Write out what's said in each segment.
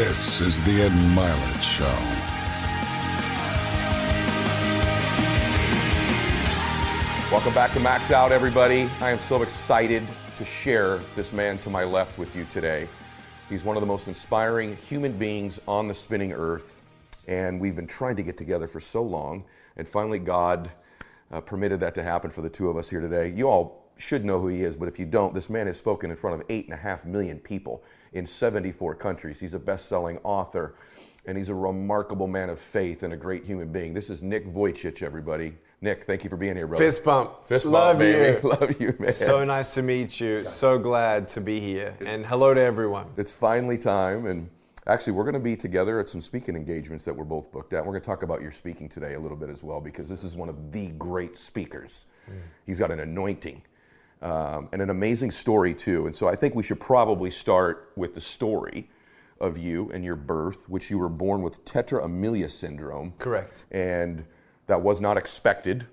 This is the Ed Mylett Show. Welcome back to Max Out, everybody. I am so excited to share this man to my left with you today. He's one of the most inspiring human beings on the spinning earth, and we've been trying to get together for so long, and finally, God uh, permitted that to happen for the two of us here today. You all should know who he is, but if you don't, this man has spoken in front of eight and a half million people in 74 countries. He's a best selling author, and he's a remarkable man of faith and a great human being. This is Nick Vujicic, everybody. Nick, thank you for being here, brother. Fist bump. Fist bump, Love baby. you. Love you, man. So nice to meet you. So glad to be here. And hello to everyone. It's finally time, and actually, we're going to be together at some speaking engagements that we're both booked at. We're going to talk about your speaking today a little bit as well, because this is one of the great speakers. Mm. He's got an anointing um, and an amazing story, too. And so I think we should probably start with the story of you and your birth, which you were born with tetra amelia syndrome. Correct. And that was not expected.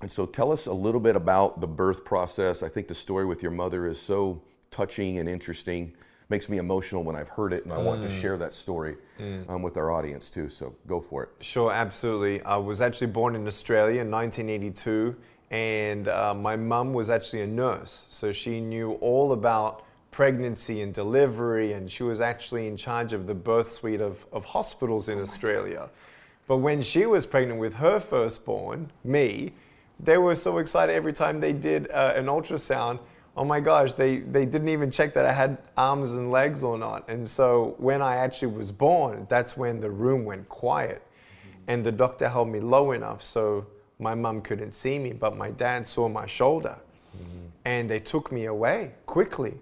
And so tell us a little bit about the birth process. I think the story with your mother is so touching and interesting. Makes me emotional when I've heard it, and I want to share that story um, with our audience too. So go for it. Sure, absolutely. I was actually born in Australia in 1982, and uh, my mum was actually a nurse. So she knew all about pregnancy and delivery, and she was actually in charge of the birth suite of, of hospitals in Australia. But when she was pregnant with her firstborn, me, they were so excited every time they did uh, an ultrasound. Oh my gosh, they, they didn't even check that I had arms and legs or not. And so when I actually was born, that's when the room went quiet. And the doctor held me low enough so my mum couldn't see me, but my dad saw my shoulder. And they took me away quickly.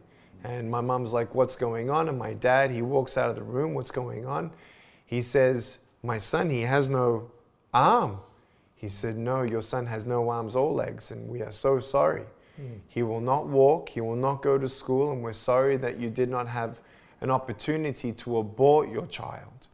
And my mum's like, What's going on? And my dad, he walks out of the room, What's going on? He says, My son, he has no arm. He said, No, your son has no arms or legs, and we are so sorry. He will not walk, he will not go to school, and we're sorry that you did not have an opportunity to abort your child.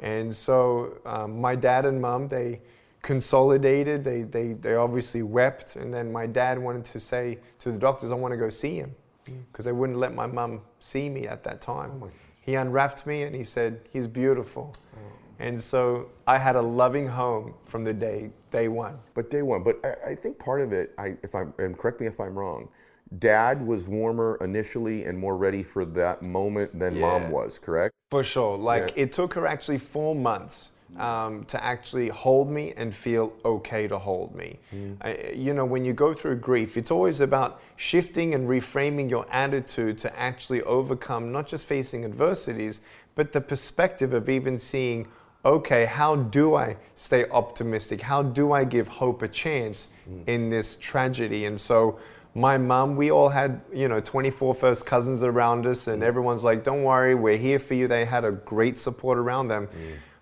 And so um, my dad and mom, they consolidated, they, they, they obviously wept, and then my dad wanted to say to the doctors, I want to go see him, mm. because they wouldn't let my mum see me at that time. Oh he unwrapped me and he said, He's beautiful. Oh. And so I had a loving home from the day, day one. But day one. But I, I think part of it, I, if I'm, and correct me if I'm wrong, Dad was warmer initially and more ready for that moment than Mom was. Correct? For sure. Like Yeah. it took her actually four months um, to actually hold me and feel okay to hold me. Mm. I- you know, when you go through grief, it's always about shifting and reframing your attitude to actually overcome not just facing adversities, but the perspective of even seeing, okay, how do I stay optimistic? How do I give hope a chance mm. in this tragedy? And so my mom, we all had, you know, 24 first cousins around us, and mm. everyone's like, don't worry, we're here for you. They had a great support around them.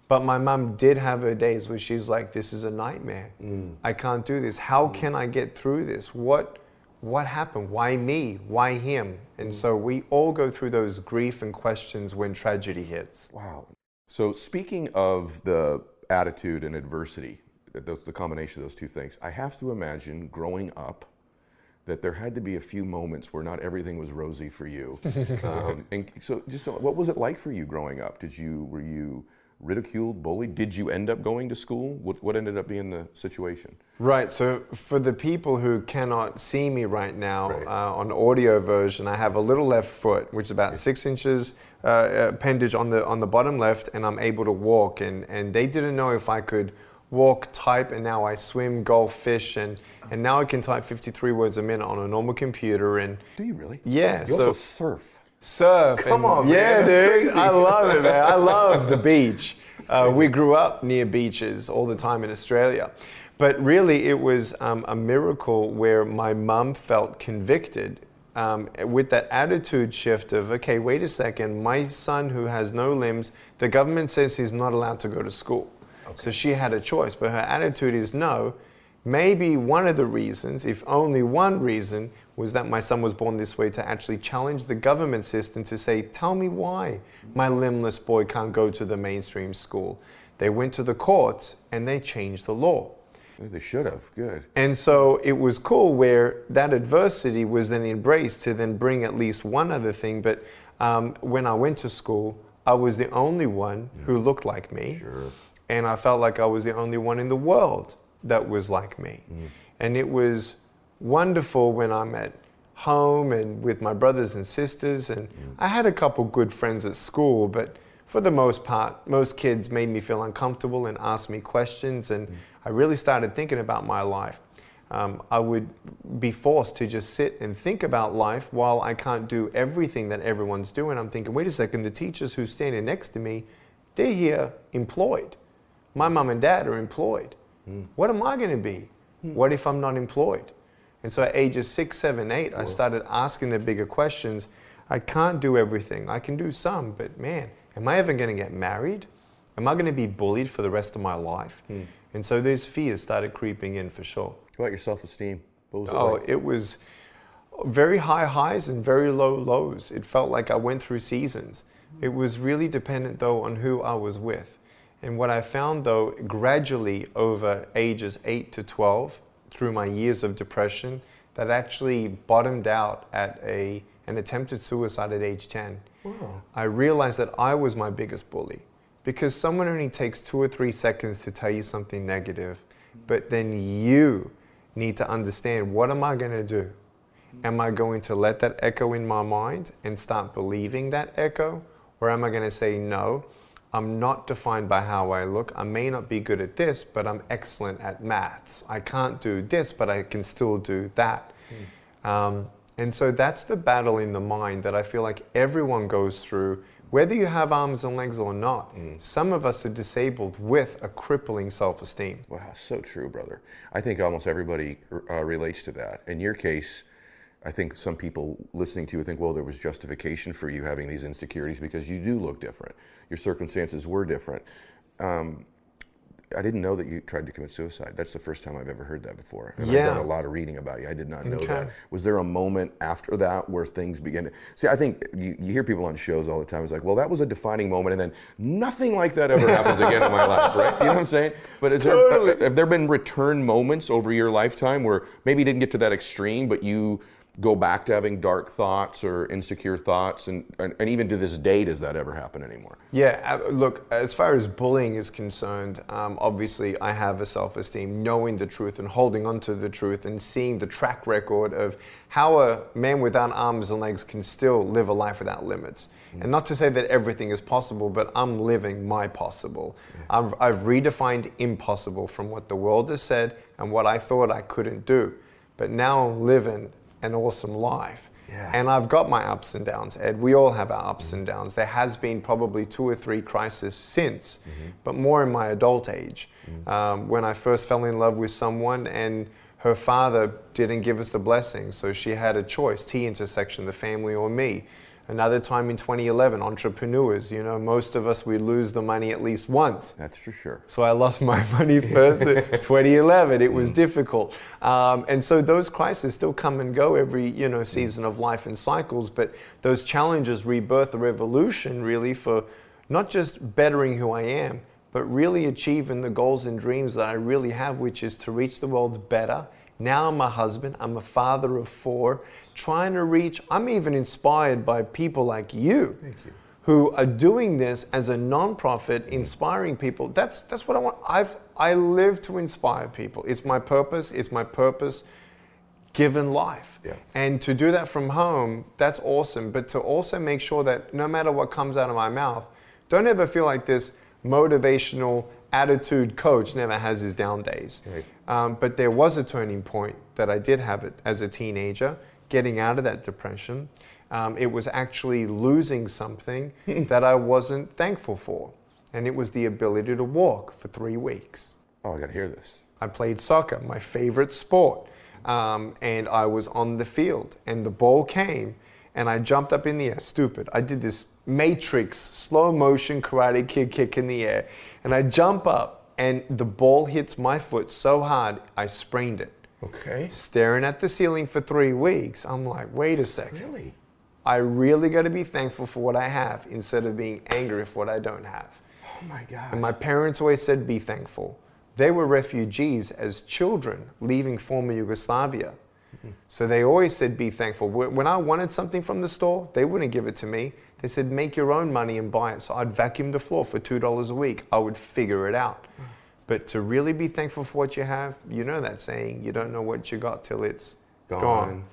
But my mom did have her days where she's like, this is a nightmare. Mm. I can't do this. How mm. can I get through this? What, what happened? Why me? Why him? And mm. so we all go through those grief and questions when tragedy hits. Wow. So speaking of the attitude and adversity, the, the combination of those two things, I have to imagine growing up that there had to be a few moments where not everything was rosy for you. um, and so, just what was it like for you growing up? Did you were you ridiculed, bullied? Did you end up going to school? What what ended up being the situation? Right. So for the people who cannot see me right now Right. uh, on audio version, I have a little left foot, which is about six inches uh, appendage on the on the bottom left, and I'm able to walk. And and they didn't know if I could walk, type, and now I swim, golf, fish, and and now I can type 53 words a minute on a normal computer. And Do you really? Yeah, You so- also surf. Surf. Come and- on, yeah, that's dude. I love it, man. I love the beach. Uh, we grew up near beaches all the time in Australia, but really it was um, a miracle where my mum felt convicted. Um, with that attitude shift of, okay, wait a second, my son who has no limbs, the government says he's not allowed to go to school. So she had a choice, but her attitude is no, Maybe one of the reasons, if only one reason, was that my son was born this way to actually challenge the government system to say, Tell me why my limbless boy can't go to the mainstream school. They went to the courts and they changed the law. They should have. Good. And so it was cool where that adversity was then embraced to then bring at least one other thing. But um, when I went to school, I was the only one who looked like me. Sure. And I felt like I was the only one in the world that was like me. Mm. And it was wonderful when I'm at home and with my brothers and sisters. And mm. I had a couple good friends at school, but for the most part, most kids made me feel uncomfortable and asked me questions. And mm. I really started thinking about my life. Um, I would be forced to just sit and think about life while I can't do everything that everyone's doing. I'm thinking, wait a second, the teachers who's standing next to me, they're here employed. My mom and dad are employed. Mm. What am I going to be? Hmm. What if I'm not employed? And so at ages six, seven, eight, I started asking the bigger questions. I can't do everything. I can do some, but man, am I ever going to get married? Am I going to be bullied for the rest of my life? Hmm. And so these fears started creeping in for sure. What about your self-esteem? What was it Oh, like? it was very high highs and very low lows. It felt like I went through seasons. It was really dependent though on who I was with. And what I found though, gradually over ages 8 to 12, through my years of depression, that actually bottomed out at a, an attempted suicide at age 10. I realized that I was my biggest bully because someone only takes two or three seconds to tell you something negative, but then you need to understand what am I going to do? Am I going to let that echo in my mind and start believing that echo? Or am I going to say, no, I'm not defined by how I look. I may not be good at this, but I'm excellent at maths. I can't do this, but I can still do that. Um, and so that's the battle in the mind that I feel like everyone goes through, whether you have arms and legs or not. Some of us are disabled with a crippling self esteem. Wow, so true, brother. I think almost everybody uh, relates to that. In your case, I think some people listening to you think, well, there was justification for you having these insecurities because you do look different. Your circumstances were different. Um, I didn't know that you tried to commit suicide. That's the first time I've ever heard that before. And I've Yeah. done a lot of reading about you. I did not know Okay. that. Was there a moment after that where things began to see? I think you, you hear people on shows all the time. It's like, well, that was a defining moment, and then nothing like that ever happens again in my life, right? You know what I'm saying? But is there, have there been return moments over your lifetime where maybe you didn't get to that extreme, but you go back to having dark thoughts or insecure thoughts, and, and, and even to this day, does that ever happen anymore? Yeah, uh, look, as far as bullying is concerned, um, obviously I have a self esteem, knowing the truth and holding on to the truth and seeing the track record of how a man without arms and legs can still live a life without limits. And not to say that everything is possible, but I'm living my possible. I've, I've redefined impossible from what the world has said and what I thought I couldn't do. But now I'm living an awesome life. Yeah. And I've got my ups and downs, Ed. We all have our ups and mm-hmm. downs. There has been probably two or three crises since, mm-hmm. but more in my adult age. Mm. Um, when I first fell in love with someone and her father didn't give us the blessing, so she had a choice T intersection, the family or me. Another time in 2011, entrepreneurs, you know, most of us, we lose the money at least once. That's for sure. So I lost my money first in 2011. It was difficult. Um, and so those crises still come and go every, you know, season of life and cycles. But those challenges rebirth the revolution really for not just bettering who I am, but really achieving the goals and dreams that I really have, which is to reach the world better. Now I'm a husband, I'm a father of four, trying to reach, I'm even inspired by people like you who are doing this as a nonprofit, inspiring people. That's that's what I want. I've I live to inspire people. It's my purpose. It's my purpose given life. Yeah. And to do that from home, that's awesome. But to also make sure that no matter what comes out of my mouth, don't ever feel like this motivational attitude coach never has his down days. Right. Um, but there was a turning point that I did have it as a teenager, getting out of that depression. Um, it was actually losing something that I wasn't thankful for. And it was the ability to walk for three weeks. Oh, I got to hear this. I played soccer, my favorite sport. Um, and I was on the field, and the ball came, and I jumped up in the air. Stupid. I did this matrix slow motion karate kid kick in the air, and I jump up, and the ball hits my foot so hard I sprained it. Okay. Staring at the ceiling for three weeks, I'm like, wait a second. Really? I really got to be thankful for what I have instead of being angry for what I don't have. Oh my God. And my parents always said, be thankful. They were refugees as children leaving former Yugoslavia. So they always said, be thankful. When I wanted something from the store, they wouldn't give it to me. They said, make your own money and buy it. So I'd vacuum the floor for $2 a week. I would figure it out. But to really be thankful for what you have, you know that saying, you don't know what you got till it's Gone. gone.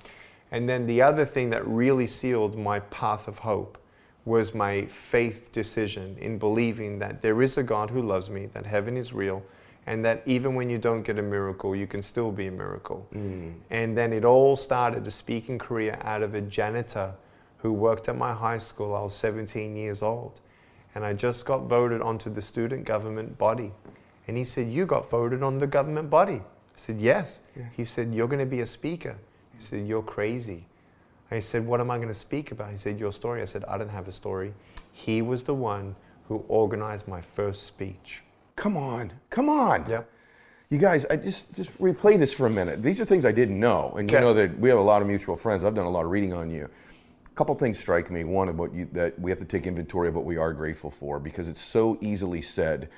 And then the other thing that really sealed my path of hope was my faith decision in believing that there is a God who loves me, that heaven is real, and that even when you don't get a miracle, you can still be a miracle. Mm. And then it all started a speaking career out of a janitor who worked at my high school. I was 17 years old. And I just got voted onto the student government body. And he said, You got voted on the government body. I said, Yes. He said, You're going to be a speaker. He said, You're crazy. I said, What am I going to speak about? He said, Your story. I said, I don't have a story. He was the one who organized my first speech. Come on, come on. Yep. You guys, I just just replay this for a minute. These are things I didn't know, and you know that we have a lot of mutual friends. I've done a lot of reading on you. A couple things strike me. One, about you that we have to take inventory of what we are grateful for because it's so easily said,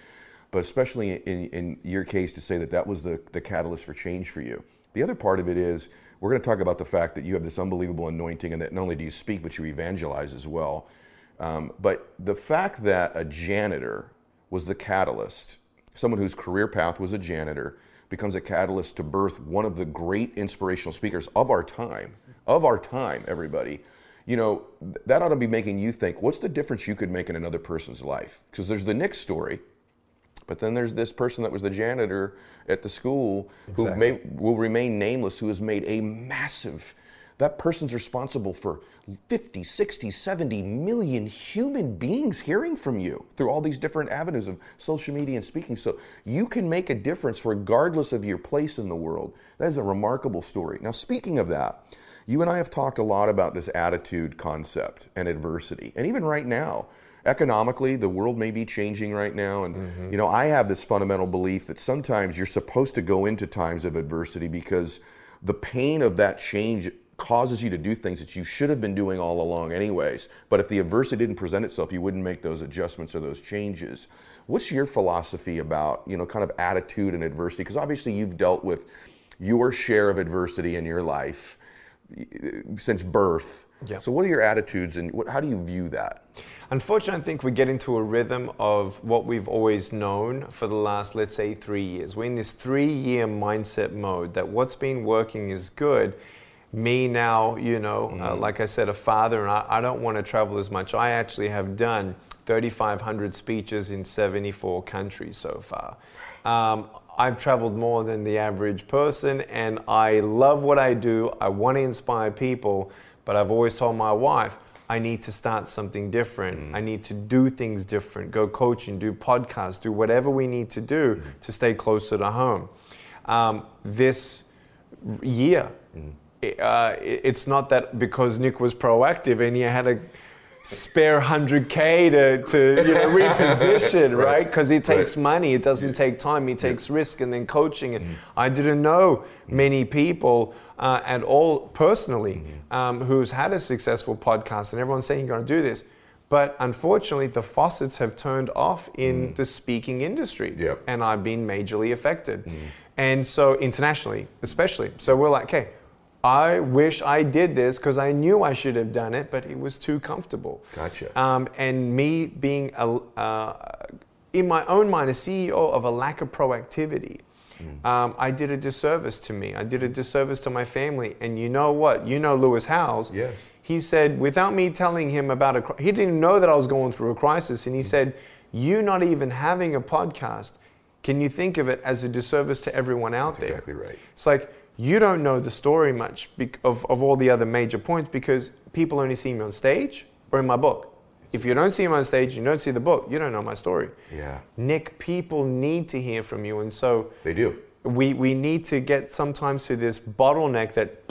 but especially in, in your case to say that that was the, the catalyst for change for you. The other part of it is we're going to talk about the fact that you have this unbelievable anointing and that not only do you speak, but you evangelize as well. Um, but the fact that a janitor was the catalyst, someone whose career path was a janitor, becomes a catalyst to birth one of the great inspirational speakers of our time, of our time, everybody. You know, that ought to be making you think, what's the difference you could make in another person's life? Because there's the Nick story, but then there's this person that was the janitor at the school who may, will remain nameless, who has made a massive, that person's responsible for 50, 60, 70 million human beings hearing from you through all these different avenues of social media and speaking. So you can make a difference regardless of your place in the world. That is a remarkable story. Now, speaking of that, you and I have talked a lot about this attitude concept and adversity. And even right now, economically the world may be changing right now. And mm-hmm. you know i have this fundamental belief that sometimes you're supposed to go into times of adversity because the pain of that change causes you to do things that you should have been doing all along anyways. But if the adversity didn't present itself you wouldn't make those adjustments or those changes. What's your philosophy about you know kind of attitude and adversity? Because obviously you've dealt with your share of adversity in your life since birth Yeah. so what are your attitudes and what, how do you view that Unfortunately, I think we get into a rhythm of what we've always known for the last, let's say, three years. We're in this three year mindset mode that what's been working is good. Me now, you know, uh, like I said, a father, and I, I don't want to travel as much. I actually have done 3,500 speeches in 74 countries so far. Um, I've traveled more than the average person, and I love what I do. I want to inspire people, but I've always told my wife, I need to start something different. Mm. I need to do things different, go coaching, do podcasts, do whatever we need to do mm-hmm. to stay closer to home. Um, this year, mm. i- uh, it's not that because Nick was proactive and he had a spare 100K to, to you know, reposition, right? Because it takes money, it doesn't take time, it takes risk and then coaching. And mm. I didn't know many people uh, at all personally um, who's had a successful podcast, and everyone's saying you're going to do this. But unfortunately, the faucets have turned off in the speaking industry, Yep. and I've been majorly affected. And so, internationally, especially. So, we're like, okay, I wish I did this because I knew I should have done it, but it was too comfortable. Gotcha. Um, and me being, a, uh, in my own mind, a CEO of a lack of proactivity, um, I did a disservice to me. I did a disservice to my family. And you know what? You know Lewis Howes. Yes. He said, without me telling him about a, he didn't know that I was going through a crisis. And he said, you not even having a podcast, can you think of it as a disservice to everyone out there? exactly right. It's like you don't know the story much of, of all the other major points because people only see me on stage or in my book. If you don't see me on stage, you don't see the book, you don't know my story. Yeah. Nick, people need to hear from you. And so They do. we, we need to get sometimes to this bottleneck that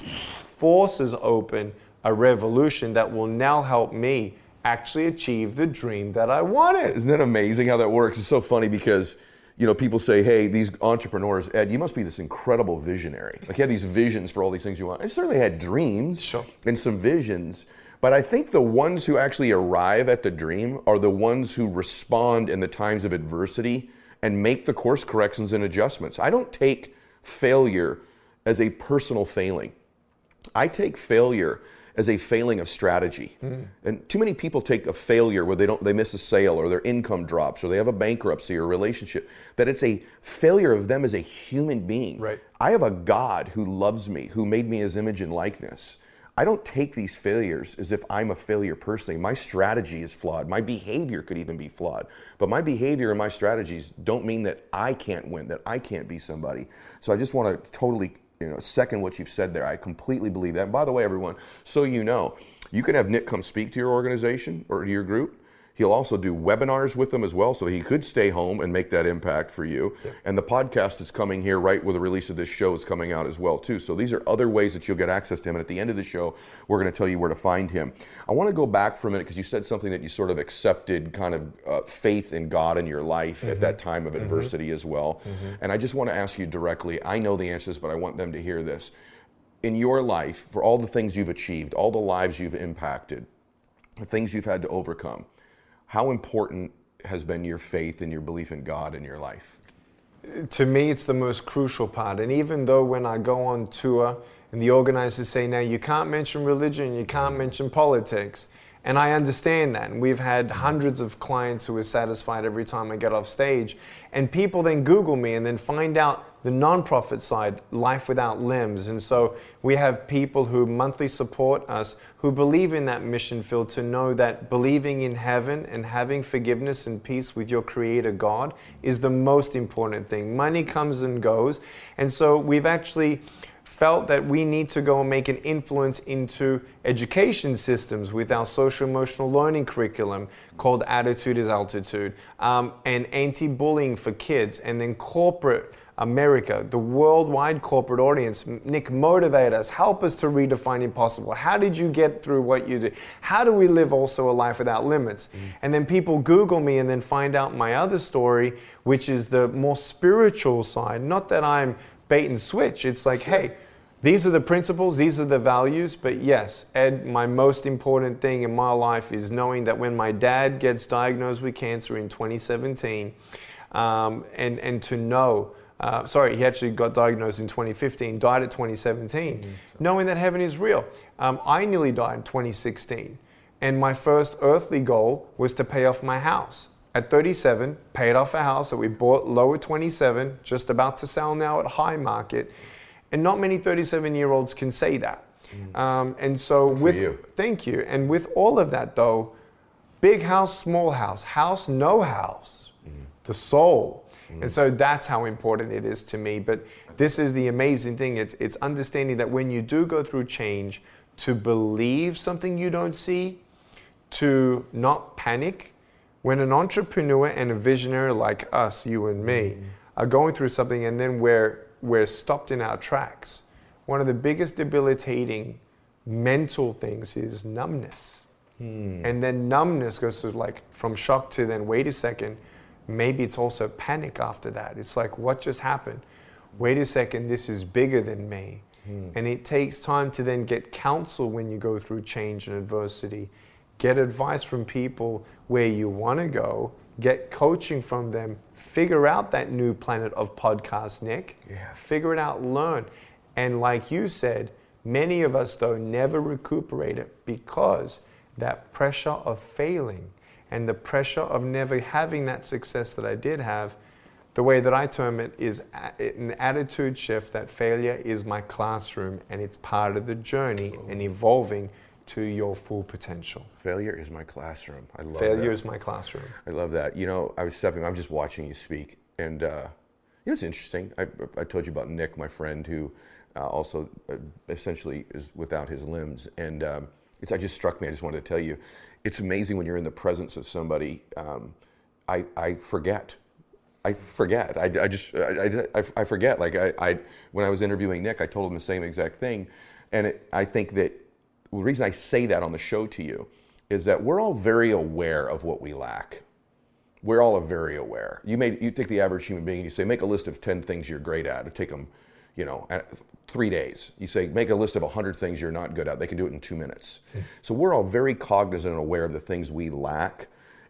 forces open a revolution that will now help me actually achieve the dream that I wanted. Isn't that amazing how that works? It's so funny because you know people say, "Hey, these entrepreneurs, Ed, you must be this incredible visionary. Like you had these visions for all these things you want." I certainly had dreams Sure. and some visions, but I think the ones who actually arrive at the dream are the ones who respond in the times of adversity and make the course corrections and adjustments. I don't take failure as a personal failing. I take failure as a failing of strategy. Mm. And too many people take a failure where they don't they miss a sale or their income drops or they have a bankruptcy or a relationship that it's a failure of them as a human being. Right. I have a God who loves me, who made me his image and likeness. I don't take these failures as if I'm a failure personally. My strategy is flawed. My behavior could even be flawed. But my behavior and my strategies don't mean that I can't win, that I can't be somebody. So I just want to totally you know, second what you've said there. I completely believe that. And by the way, everyone, so you know, you can have Nick come speak to your organization or to your group. He'll also do webinars with them as well, so he could stay home and make that impact for you. And the podcast is coming here right where the release of this show is coming out as well too. So these are other ways that you'll get access to him. And at the end of the show, we're going to tell you where to find him. I want to go back for a minute because you said something that you sort of accepted kind of uh, faith in God in your life at that mm-hmm. time of mm-hmm. adversity as well. Mm-hmm. And I just want to ask you directly. I know the answers, but I want them to hear this. In your life, for all the things you've achieved, all the lives you've impacted, the things you've had to overcome, how important has been your faith and your belief in God in your life? to me, it's the most crucial part. And even though when I go on tour and the organizers say, now you can't mention religion, you can't mention politics, and I understand that. And we've had hundreds of clients who are satisfied every time I get off stage. And people then Google me and then find out the nonprofit side, Life Without Limbs. And so we have people who monthly support us who believe in that mission field to know that believing in heaven and having forgiveness and peace with your creator God is the most important thing. Money comes and goes. And so we've actually felt that we need to go and make an influence into education systems with our social emotional learning curriculum called Attitude is Altitude um, and anti bullying for kids, and then corporate. America, the worldwide corporate audience. Nick, motivate us, help us to redefine impossible. How did you get through what you did? How do we live also a life without limits? And then people Google me and then find out my other story, which is the more spiritual side. Not that I'm bait and switch, it's like, hey, these are the principles, these are the values. But yes, Ed, my most important thing in my life is knowing that when my dad gets diagnosed with cancer in 2017, um, and, and to know, uh, sorry, he actually got diagnosed in 2015, died at 2017, knowing that heaven is real. Um, I nearly died in 2016, and my first earthly goal was to pay off my house. At 37, paid off a house that we bought low at 27, just about to sell now at high market. And not many 37 year olds can say that. Mm. Um, and so, with you. thank you. And with all of that, though, big house, small house, house, no house, mm. the soul. Mm. And so that's how important it is to me. But this is the amazing thing it's, it's understanding that when you do go through change, to believe something you don't see, to not panic. When an entrepreneur and a visionary like us, you and me, are going through something and then we're, we're stopped in our tracks, one of the biggest debilitating mental things is numbness. Hmm. And then numbness goes to like from shock to then wait a second, maybe it's also panic after that. It's like, what just happened? Wait a second, this is bigger than me. Hmm. And it takes time to then get counsel when you go through change and adversity. Get advice from people where you want to go, get coaching from them, figure out that new planet of podcast, Nick. Yeah. Figure it out, learn. And like you said, many of us, though, never recuperate it because that pressure of failing and the pressure of never having that success that I did have, the way that I term it is an attitude shift that failure is my classroom and it's part of the journey and evolving to your full potential. Failure is my classroom. I love Failure that. is my classroom. I love that. You know, I was stepping. I'm just watching you speak, and uh, know, it's interesting. I, I told you about Nick, my friend, who uh, also uh, essentially is without his limbs, and um, it's. I just struck me. I just wanted to tell you, it's amazing when you're in the presence of somebody. Um, I I forget. I forget. I, I just I, I, I forget. Like I, I when I was interviewing Nick, I told him the same exact thing, and it, I think that the reason I say that on the show to you is that we're all very aware of what we lack. We're all very aware. You may you take the average human being and you say make a list of ten things you're great at. Or take them, you know, at three days. You say make a list of hundred things you're not good at. They can do it in two minutes. Hmm. So we're all very cognizant and aware of the things we lack,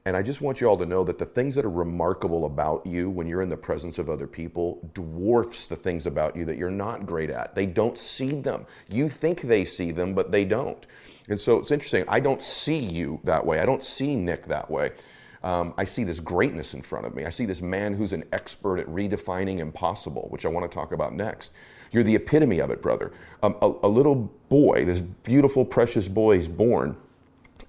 And I just want you all to know that the things that are remarkable about you when you're in the presence of other people dwarfs the things about you that you're not great at. They don't see them. You think they see them, but they don't. And so it's interesting. I don't see you that way. I don't see Nick that way. Um, I see this greatness in front of me. I see this man who's an expert at redefining impossible, which I want to talk about next. You're the epitome of it, brother. Um, a, a little boy, this beautiful, precious boy, is born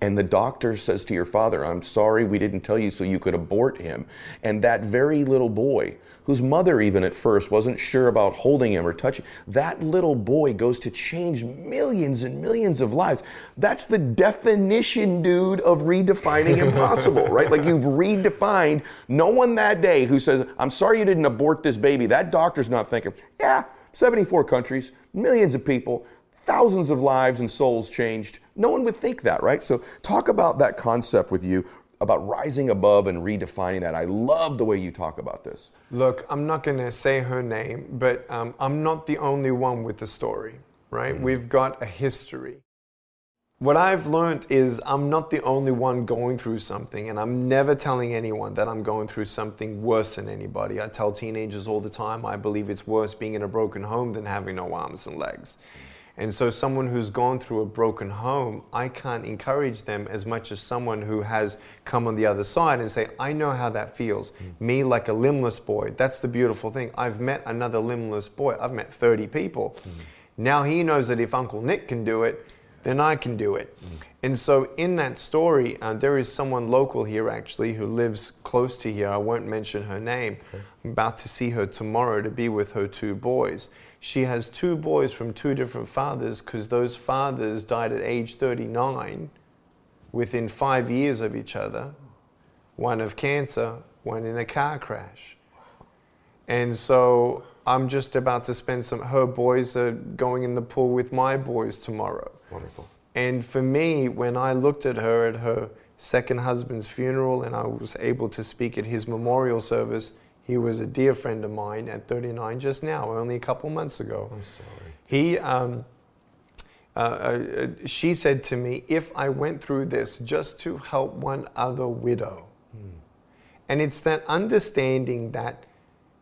and the doctor says to your father, I'm sorry we didn't tell you so you could abort him. And that very little boy, whose mother even at first wasn't sure about holding him or touching, that little boy goes to change millions and millions of lives. That's the definition, dude, of redefining impossible, right? Like you've redefined no one that day who says, I'm sorry you didn't abort this baby. That doctor's not thinking, yeah, 74 countries, millions of people thousands of lives and souls changed. No one would think that, right? So, talk about that concept with you about rising above and redefining that. I love the way you talk about this. Look, I'm not going to say her name, but um, I'm not the only one with the story, right? Mm-hmm. We've got a history. What I've learned is I'm not the only one going through something, and I'm never telling anyone that I'm going through something worse than anybody. I tell teenagers all the time I believe it's worse being in a broken home than having no arms and legs. And so, someone who's gone through a broken home, I can't encourage them as much as someone who has come on the other side and say, I know how that feels. Mm. Me, like a limbless boy, that's the beautiful thing. I've met another limbless boy, I've met 30 people. Mm. Now he knows that if Uncle Nick can do it, then I can do it. Mm. And so, in that story, uh, there is someone local here actually who lives close to here. I won't mention her name. Okay. I'm about to see her tomorrow to be with her two boys she has two boys from two different fathers because those fathers died at age 39 within five years of each other one of cancer, one in a car crash. And so I'm just about to spend some, her boys are going in the pool with my boys tomorrow. Wonderful. And for me, when I looked at her at her second husband's funeral and I was able to speak at his memorial service, he was a dear friend of mine at 39 just now, only a couple months ago. I'm sorry. He, um, uh, uh, she said to me, if I went through this just to help one other widow. Hmm. And it's that understanding that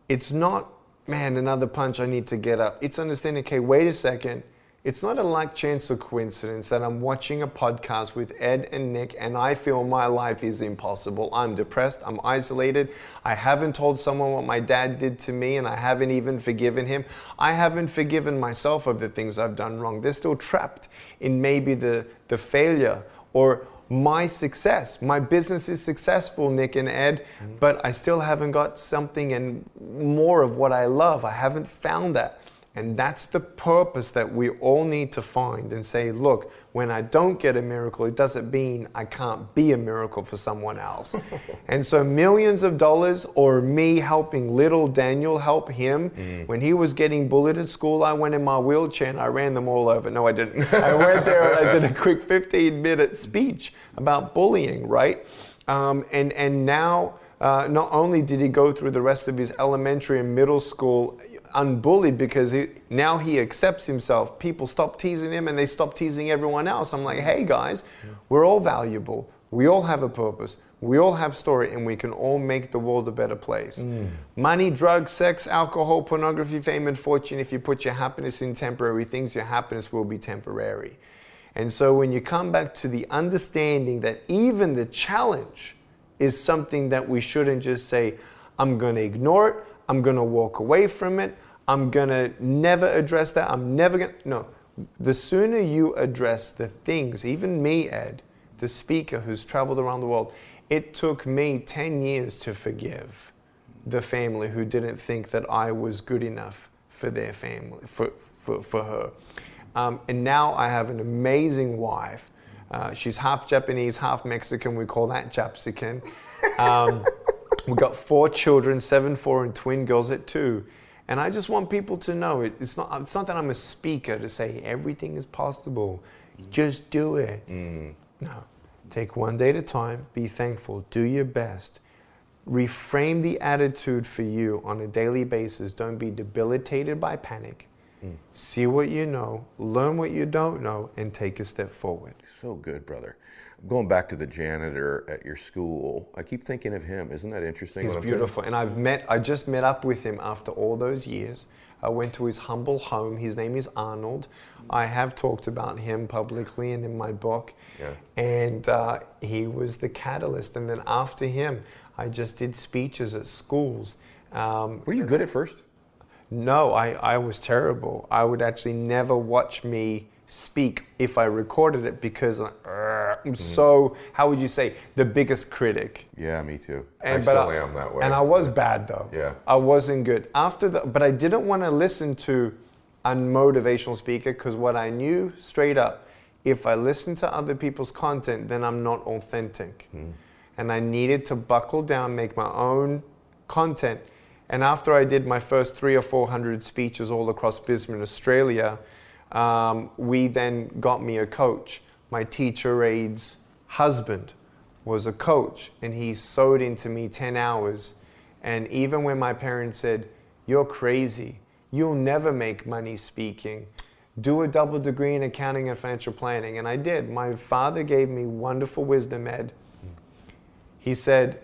it's not, man, another punch, I need to get up. It's understanding, okay, wait a second it's not a like chance or coincidence that I'm watching a podcast with Ed and Nick and I feel my life is impossible. I'm depressed, I'm isolated, I haven't told someone what my dad did to me and I haven't even forgiven him. I haven't forgiven myself of the things I've done wrong. They're still trapped in maybe the, the failure or my success. My business is successful, Nick and Ed, mm-hmm. but I still haven't got something and more of what I love. I haven't found that. And that's the purpose that we all need to find and say, look, when I don't get a miracle, it doesn't mean I can't be a miracle for someone else. and so, millions of dollars, or me helping little Daniel help him, mm. when he was getting bullied at school, I went in my wheelchair and I ran them all over. No, I didn't. I went there and I did a quick 15 minute speech about bullying, right? Um, and, and now, uh, not only did he go through the rest of his elementary and middle school unbullied because he, now he accepts himself. People stop teasing him and they stop teasing everyone else. I'm like, hey guys, we're all valuable. We all have a purpose. We all have story and we can all make the world a better place. Mm. Money, drugs, sex, alcohol, pornography, fame, and fortune. If you put your happiness in temporary things, your happiness will be temporary. And so when you come back to the understanding that even the challenge is something that we shouldn't just say, I'm going to ignore it, I'm going to walk away from it, I'm going to never address that. I'm never going to. No. The sooner you address the things, even me, Ed, the speaker who's traveled around the world, it took me 10 years to forgive the family who didn't think that I was good enough for their family, for, for, for her. Um, and now I have an amazing wife. Uh, she's half Japanese, half Mexican. We call that Japsican. Um, we've got four children, seven, four, and twin girls at two. And I just want people to know it, it's, not, it's not that I'm a speaker to say everything is possible. Just do it. Mm. No. Take one day at a time, be thankful, do your best. Reframe the attitude for you on a daily basis. Don't be debilitated by panic. see what you know, learn what you don't know, and take a step forward. So good, brother. Going back to the janitor at your school, I keep thinking of him. Isn't that interesting? He's beautiful, and I've met. I just met up with him after all those years. I went to his humble home. His name is Arnold. I have talked about him publicly and in my book. Yeah. And uh, he was the catalyst. And then after him, I just did speeches at schools. Um, Were you good at first? no, I, I was terrible. I would actually never watch me speak if I recorded it because I- I'm so, how would you say, the biggest critic. Yeah, me too. I And- still I- am that way. And I was bad though. Yeah. I wasn't good. After the, but I didn't want to listen to a motivational speaker because what I knew straight up, if I listen to other people's content, then I'm not authentic. Hmm. And I needed to buckle down, make my own content. And after I did my first three or four hundred speeches all across Brisbane, Australia, um, we then got me a coach. My teacher aide's husband was a coach, and he sewed into me 10 hours. And even when my parents said, You're crazy, you'll never make money speaking, do a double degree in accounting and financial planning. And I did. My father gave me wonderful wisdom, Ed. He said,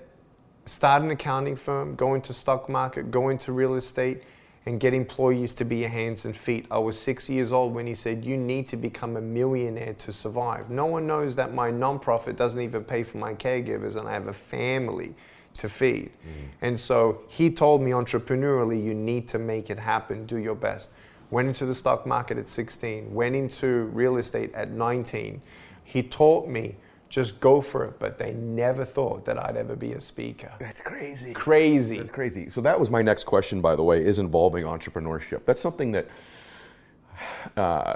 start an accounting firm, go into stock market, go into real estate, and get employees to be your hands and feet. I was six years old when he said, You need to become a millionaire to survive. No one knows that my nonprofit doesn't even pay for my caregivers, and I have a family to feed. Mm. And so he told me entrepreneurially, you need to make it happen, do your best. Went into the stock market at 16, went into real estate at 19. He taught me just go for it, but they never thought that I'd ever be a speaker. That's crazy. Crazy. That's crazy. So that was my next question, by the way, is involving entrepreneurship. That's something that uh,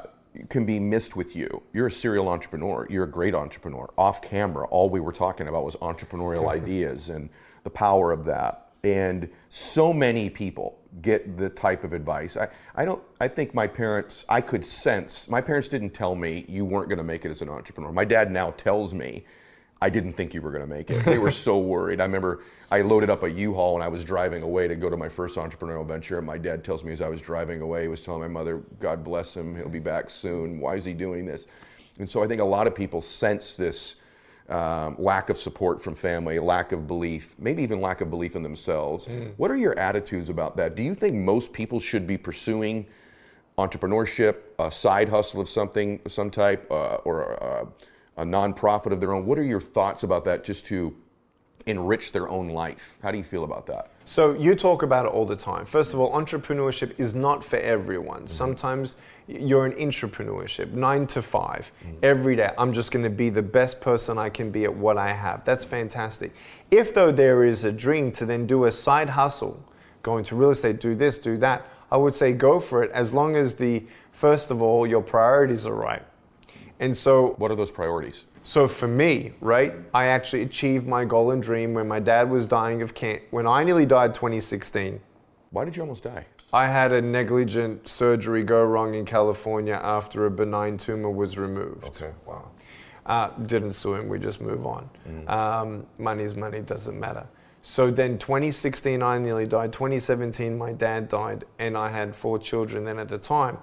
can be missed with you. You're a serial entrepreneur. You're a great entrepreneur. Off camera, all we were talking about was entrepreneurial ideas and the power of that. And so many people get the type of advice. I, I don't. I think my parents. I could sense. My parents didn't tell me you weren't going to make it as an entrepreneur. My dad now tells me I didn't think you were going to make it. They were so worried. I remember I loaded up a U-Haul and I was driving away to go to my first entrepreneurial venture. And my dad tells me as I was driving away, he was telling my mother, God bless him, he'll be back soon. Why is he doing this? And so I think a lot of people sense this um, lack of support from family, lack of belief, maybe even lack of belief in themselves. What are your attitudes about that? Do you think most people should be pursuing entrepreneurship, a side hustle of something, some type, uh, or a, a nonprofit of their own? What are your thoughts about that just to enrich their own life? How do you feel about that? So you talk about it all the time. First of all, entrepreneurship is not for everyone. Mm-hmm. Sometimes you're an entrepreneurship, nine to 5 mm-hmm. every day. I'm just going to be the best person I can be at what I have. That's fantastic. If though there is a dream to then do a side hustle, go into real estate, do this, do that, I would say go for it as long as the first of all your priorities are right. And so What are those priorities? So for me, right, I actually achieved my goal and dream when my dad was dying of cancer. When I nearly died 2016, Why did you almost die? I had a negligent surgery go wrong in California after a benign tumor was removed. Okay, wow. Uh, didn't sue him, we just move on. Um, money's money, doesn't matter. So then 2016, I nearly died. 2017, my dad died, and I had four children then at the time.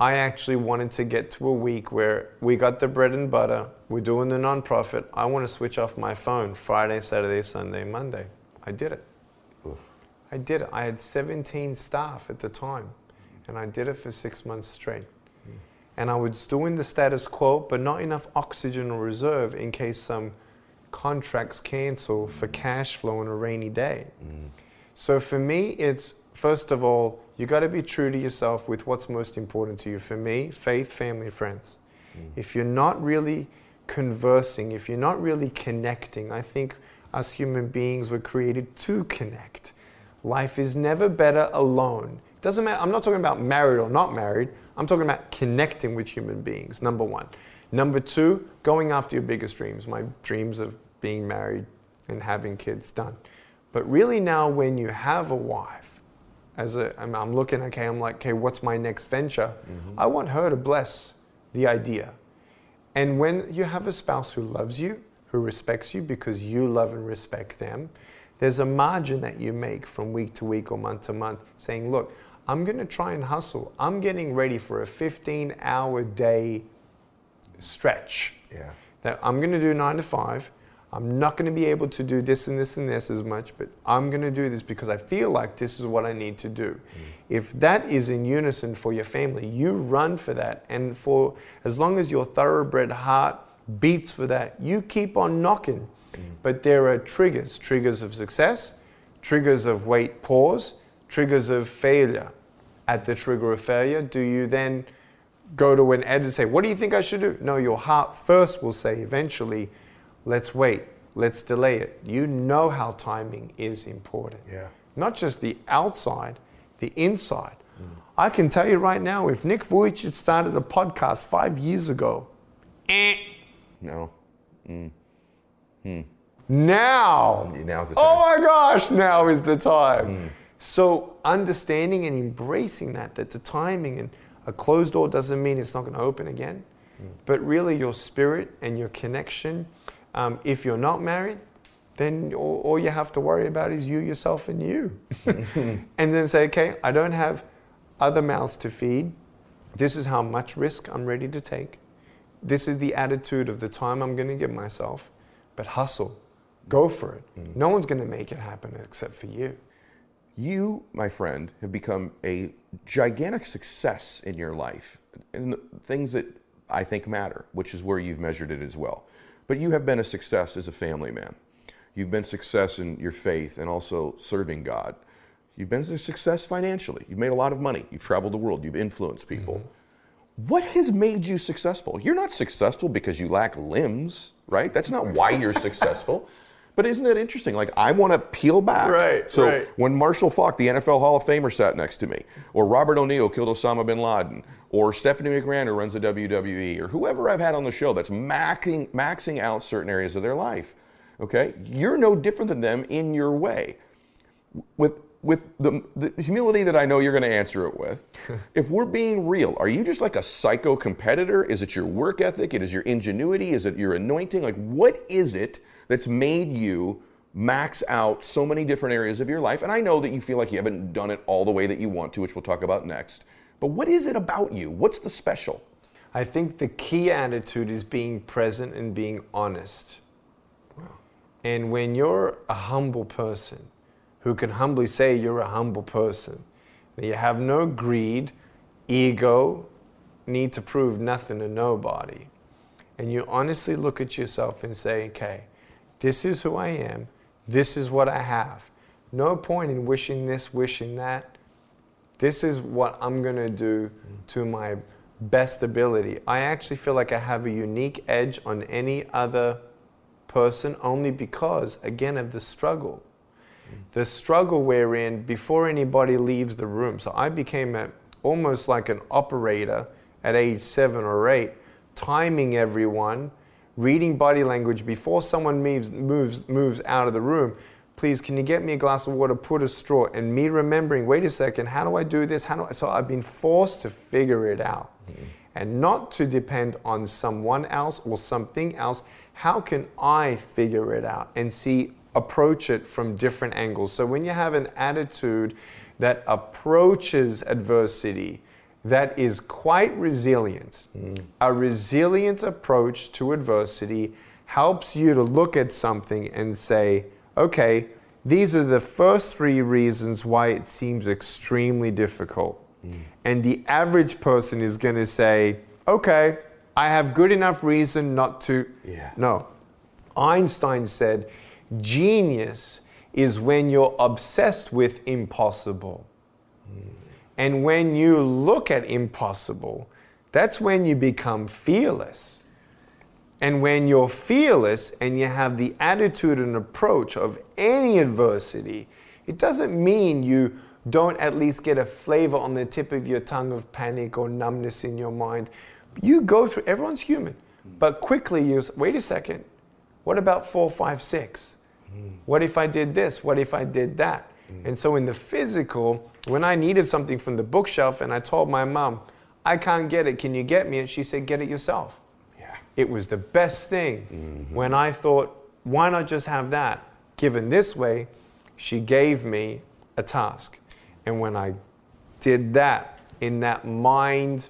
I actually wanted to get to a week where we got the bread and butter, we're doing the nonprofit. I want to switch off my phone Friday, Saturday, Sunday, Monday. I did it. I did it. I had 17 staff at the time, and I did it for six months straight. Hmm. And I was doing the status quo, but not enough oxygen or reserve in case some contracts cancel for hmm. cash flow on a rainy day. Hmm. So for me, it's first of all, you got to be true to yourself with what's most important to you. For me, faith, family, friends. Mm. If you're not really conversing, if you're not really connecting, I think us human beings were created to connect. Life is never better alone. Doesn't matter. I'm not talking about married or not married. I'm talking about connecting with human beings. Number one. Number two, going after your biggest dreams. My dreams of being married and having kids done. But really now, when you have a wife, as a, I'm, I'm looking, okay, I'm like, okay, what's my next venture? Mm-hmm. I want her to bless the idea. And when you have a spouse who loves you, who respects you because you love and respect them, there's a margin that you make from week to week or month to month saying, look, I'm going to try and hustle. I'm getting ready for a 15 hour day stretch. Yeah. That I'm going to do nine to five. I'm not going to be able to do this and this and this as much, but I'm going to do this because I feel like this is what I need to do. Mm. If that is in unison for your family, you run for that. And for as long as your thoroughbred heart beats for that, you keep on knocking. Mm. But there are triggers triggers of success, triggers of wait, pause, triggers of failure. At the trigger of failure, do you then go to an ed and say, What do you think I should do? No, your heart first will say eventually, Let's wait, let's delay it. You know how timing is important. Yeah. Not just the outside, the inside. Mm. I can tell you right now, if Nick Vujicic started a podcast five years ago, eh. No. Mm. Hmm. Now. Now's the oh time. Oh my gosh, now is the time. Mm. So understanding and embracing that, that the timing and a closed door doesn't mean it's not going to open again, mm. but really your spirit and your connection. Um, if you're not married, then all, all, you have to worry about is you, yourself, and you. and then say, okay, I don't have other mouths to feed. This is how much risk I'm ready to take. This is the attitude of the time I'm going to give myself. But hustle, go for it. Mm. No one's going to make it happen except for you. You, my friend, have become a gigantic success in your life in the things that I think matter, which is where you've measured it as well. But you have been a success as a family man. You've been success in your faith and also serving God. You've been a success financially. You've made a lot of money. You've traveled the world. You've influenced people. Mm-hmm. What has made you successful? You're not successful because you lack limbs, right? That's not why you're successful. But isn't it interesting? Like I want to peel back. Right. So right. when Marshall Faulk, the NFL Hall of Famer, sat next to me, or Robert O'Neill killed Osama bin Laden, or Stephanie McMahon who runs the WWE, or whoever I've had on the show that's maxing maxing out certain areas of their life, okay, you're no different than them in your way. With with the, the humility that I know you're going to answer it with, if we're being real, are you just like a psycho competitor? Is it your work ethic? It is your ingenuity? Is it your anointing? Like, what is it that's made you max out so many different areas of your life? And I know that you feel like you haven't done it all the way that you want to, which we'll talk about next. But what is it about you? What's the special? I think the key attitude is being present and being honest. Wow. And when you're a humble person, who can humbly say you're a humble person. That you have no greed, ego, need to prove nothing to nobody. And you honestly look at yourself and say, okay, this is who I am, this is what I have. No point in wishing this, wishing that. This is what I'm gonna do to my best ability. I actually feel like I have a unique edge on any other person only because, again, of the struggle the struggle we're in before anybody leaves the room. So I became a, almost like an operator at age seven or eight, timing everyone, reading body language before someone moves, moves, moves out of the room. Please, can you get me a glass of water? Put a straw. And me remembering, wait a second, how do I do this? How do I? So I've been forced to figure it out mm-hmm. and not to depend on someone else or something else. How can I figure it out and see approach it from different angles. So when you have an attitude that approaches adversity, that is quite resilient, mm. a resilient approach to adversity helps you to look at something and say, okay, these are the first three reasons why it seems extremely difficult. Mm. And the average person is going to say, okay, I have good enough reason not to. Yeah. No. Einstein said, Genius is when you're obsessed with impossible. And when you look at impossible, that's when you become fearless. And when you're fearless and you have the attitude and approach of any adversity, it doesn't mean you don't at least get a flavor on the tip of your tongue of panic or numbness in your mind. You go through, everyone's human. But quickly you say, wait a second, what about four, five, six? Mm. What if I did this? What if I did that? Mm. And so in the physical, when I needed something from the bookshelf and I told my mom, I can't get it, can you get me? And she said, Get it yourself. Yeah. It was the best thing mm-hmm. when I thought, why not just have that? Given this way, she gave me a task. And when I did that in that mind,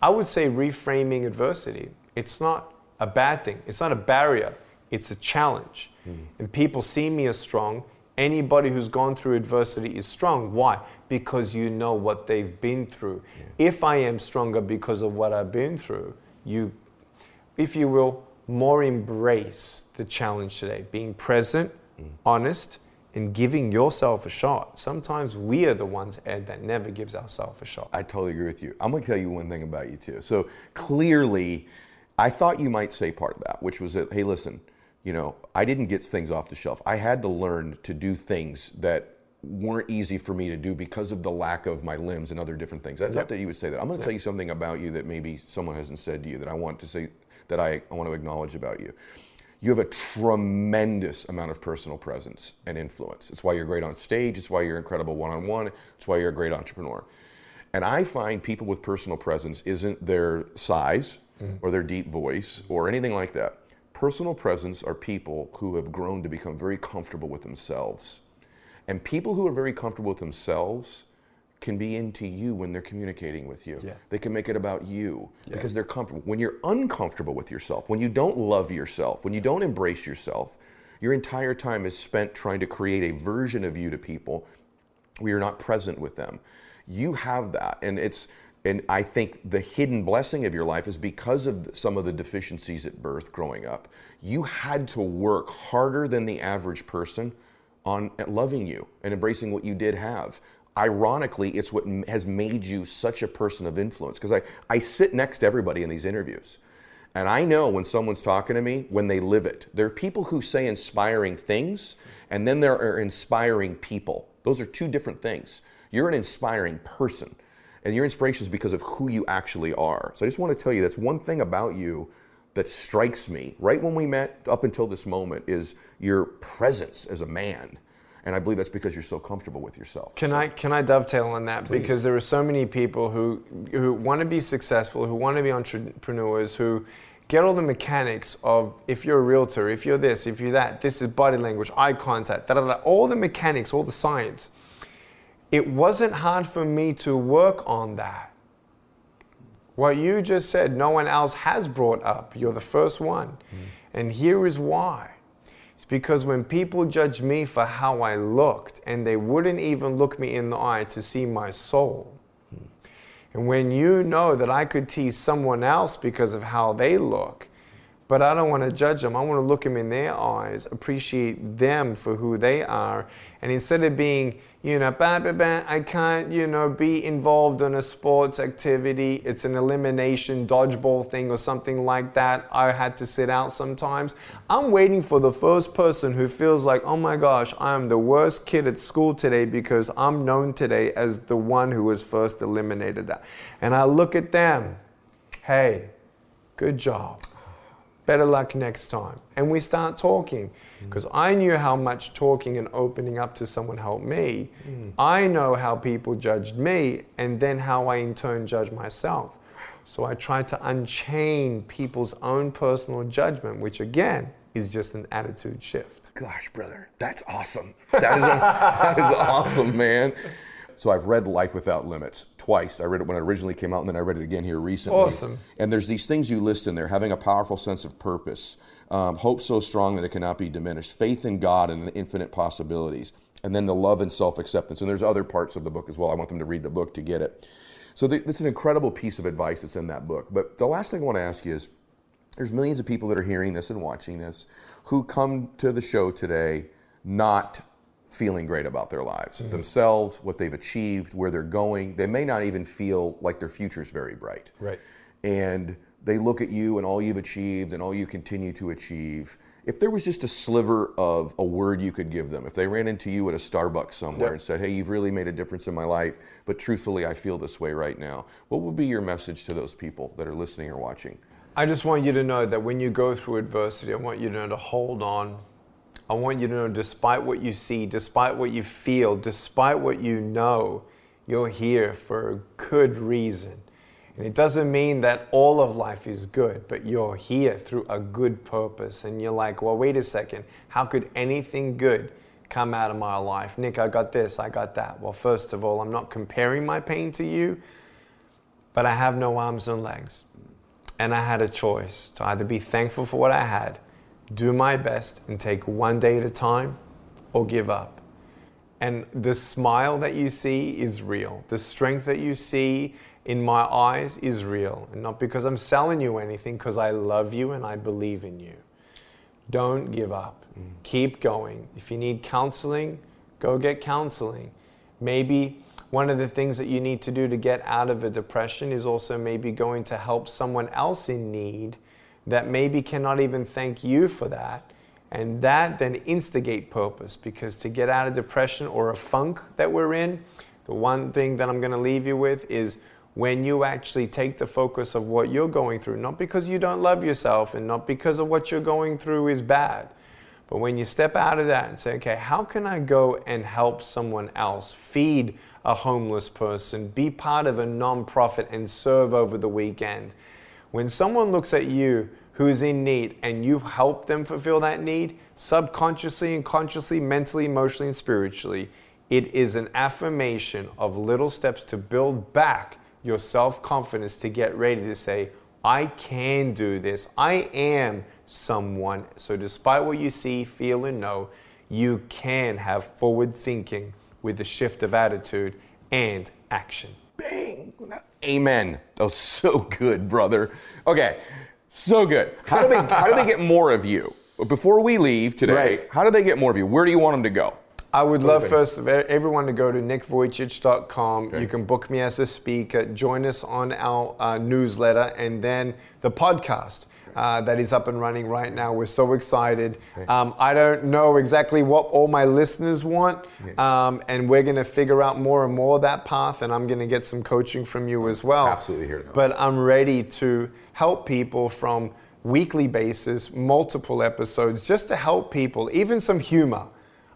I would say reframing adversity. It's not a bad thing, it's not a barrier, it's a challenge. Mm. And people see me as strong. Anybody who's gone through adversity is strong. Why? Because you know what they've been through. Yeah. If I am stronger because of what I've been through, you, if you will, more embrace the challenge today, being present, mm. honest, and giving yourself a shot. Sometimes we are the ones, Ed, that never gives ourselves a shot. I totally agree with you. I'm going to tell you one thing about you, too. So clearly, I thought you might say part of that, which was that, hey, listen, you know, I didn't get things off the shelf. I had to learn to do things that weren't easy for me to do because of the lack of my limbs and other different things. I yep. thought that you would say that. I'm going to yep. tell you something about you that maybe someone hasn't said to you that I want to say that I, I want to acknowledge about you you have a tremendous amount of personal presence and influence. It's why you're great on stage, it's why you're incredible one on one, it's why you're a great entrepreneur. And I find people with personal presence isn't their size mm. or their deep voice or anything like that. Personal presence are people who have grown to become very comfortable with themselves. And people who are very comfortable with themselves can be into you when they're communicating with you. Yeah. They can make it about you yeah. because they're comfortable. When you're uncomfortable with yourself, when you don't love yourself, when you don't embrace yourself, your entire time is spent trying to create a version of you to people where you're not present with them. You have that, and it's and I think the hidden blessing of your life is because of some of the deficiencies at birth growing up. You had to work harder than the average person on loving you and embracing what you did have ironically, it's what has made you such a person of influence. Because I, I sit next to everybody in these interviews. And I know when someone's talking to me, when they live it. There are people who say inspiring things, and then there are inspiring people. Those are two different things. You're an inspiring person, and your inspiration is because of who you actually are. So I just want to tell you that's one thing about you that strikes me right when we met up until this moment is your presence as a man and I believe that's because you're so comfortable with yourself. Can so. I can I dovetail on that Please. because there are so many people who who want to be successful, who want to be entrepreneurs, who get all the mechanics of if you're a realtor, if you're this, if you're that, this is body language, eye contact, da da da, all the mechanics, all the science. It wasn't hard for me to work on that. What you just said, no one else has brought up. You're the first one. Mm. And here is why it's because when people judge me for how I looked, and they wouldn't even look me in the eye to see my soul. And when you know that I could tease someone else because of how they look, but I don't want to judge them. I want to look them in their eyes, appreciate them for who they are. And instead of being, you know, bah, bah, bah, I can't, you know, be involved in a sports activity, it's an elimination dodgeball thing or something like that. I had to sit out sometimes. I'm waiting for the first person who feels like, oh my gosh, I'm the worst kid at school today because I'm known today as the one who was first eliminated. And I look at them, hey, good job better luck next time. And we start talking because mm. I knew how much talking and opening up to someone helped me. Mm. I know how people judged me and then how I in turn judge myself. So I tried to unchain people's own personal judgment, which again is just an attitude shift. Gosh, brother, that's awesome. That is, that is awesome, man. So I've read Life Without Limits twice. I read it when it originally came out, and then I read it again here recently. Awesome. And there's these things you list in there: having a powerful sense of purpose, um, hope so strong that it cannot be diminished, faith in God and the infinite possibilities, and then the love and self-acceptance. And there's other parts of the book as well. I want them to read the book to get it. So it's an incredible piece of advice that's in that book. But the last thing I want to ask you is: there's millions of people that are hearing this and watching this who come to the show today not feeling great about their lives, mm-hmm. themselves, what they've achieved, where they're going. They may not even feel like their future is very bright. Right. And they look at you and all you've achieved and all you continue to achieve. If there was just a sliver of a word you could give them, if they ran into you at a Starbucks somewhere yep. and said, Hey, you've really made a difference in my life, but truthfully, I feel this way right now, what would be your message to those people that are listening or watching? I just want you to know that when you go through adversity, I want you to know to hold on I want you to know, despite what you see, despite what you feel, despite what you know, you're here for a good reason. And it doesn't mean that all of life is good, but you're here through a good purpose. And you're like, well, wait a second, how could anything good come out of my life. Nick, I got this, I got that. Well, first of all, I'm not comparing my pain to you, but I have no arms and legs. And I had a choice to either be thankful for what I had, do my best, and take one day at a time, or give up. And the smile that you see is real. The strength that you see in my eyes is real. And not because I'm selling you anything, because I love you and I believe in you. Don't give up. Mm. Keep going. If you need counseling, go get counseling. Maybe one of the things that you need to do to get out of a depression is also maybe going to help someone else in need that maybe cannot even thank you for that and that then instigate purpose because to get out of depression or a funk that we're in, the one thing that I'm going to leave you with is when you actually take the focus of what you're going through, not because you don't love yourself and not because of what you're going through is bad, but when you step out of that and say, okay, how can I go and help someone else, feed a homeless person, be part of a nonprofit and serve over the weekend? When someone looks at you who's in need and you help them fulfill that need subconsciously and consciously, mentally, emotionally, and spiritually, it is an affirmation of little steps to build back your self confidence to get ready to say, I can do this. I am someone. So, despite what you see, feel, and know, you can have forward thinking with a shift of attitude and action. Bang! Amen. That was so good, brother. Okay, so good. How do they how do they get more of you? Before we leave today, right. how do they get more of you? Where do you want them to go? I would love first of everyone to go to nickvujicic.com. Okay. You can book me as a speaker, join us on our uh, newsletter, and then the podcast. Uh, that is up and running right now. We're so excited. Okay. Um, I don't know exactly what all my listeners want, um, and we're going to figure out more and more of that path. And I'm going to get some coaching from you as well. Absolutely here. But I'm ready to help people from weekly basis, multiple episodes, just to help people, even some humor.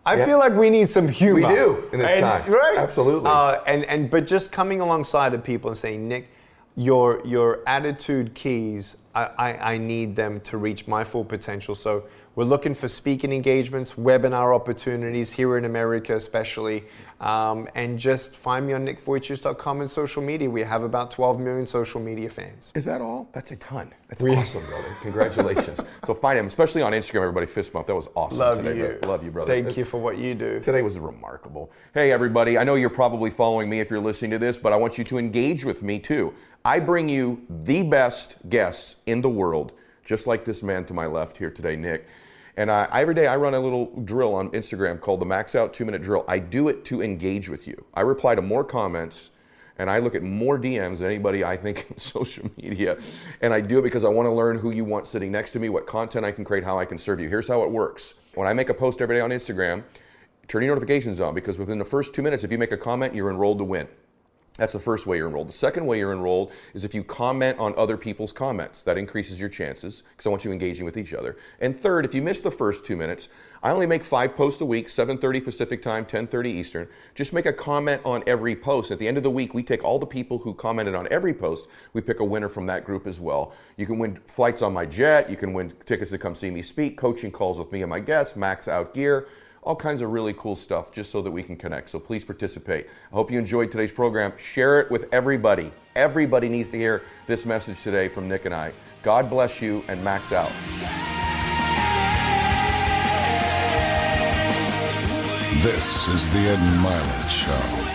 I yeah. feel like we need some humor. We do in this and, time, right? Absolutely. Uh, and and but just coming alongside of people and saying, Nick, your your attitude keys, I, I, I need them to reach my full potential. So we're looking for speaking engagements, webinar opportunities here in America, especially. Um, and just find me on nickvujicic.com and social media. We have about 12 million social media fans. Is that all? That's a ton. That's we, awesome, brother. Congratulations. so find him, especially on Instagram, everybody. Fist bump. That was awesome Love today. You. Love you, brother. Thank you for what you do. Today was remarkable. Hey, everybody. I know you're probably following me if you're listening to this, but I want you to engage with me too. I bring you the best guests in the world, just like this man to my left here today, Nick. And I, every day I run a little drill on Instagram called the Max Out Two Minute Drill. I do it to engage with you. I reply to more comments and I look at more DMs than anybody I think in social media. And I do it because I want to learn who you want sitting next to me, what content I can create, how I can serve you. Here's how it works. When I make a post every day on Instagram, turn your notifications on because within the first two minutes, if you make a comment, you're enrolled to win. That's the first way you're enrolled. The second way you're enrolled is if you comment on other people's comments. That increases your chances because I want you engaging with each other. And third, if you miss the first two minutes, I only make five posts a week, 7.30 Pacific time, 10.30 Eastern. Just make a comment on every post. At the end of the week, we take all the people who commented on every post. We pick a winner from that group as well. You can win flights on my jet. You can win tickets to come see me speak, coaching calls with me and my guests, max out gear all kinds of really cool stuff just so that we can connect. So please participate. I hope you enjoyed today's program. Share it with everybody. Everybody needs to hear this message today from Nick and I. God bless you and max out. This is the Ed Mylett Show.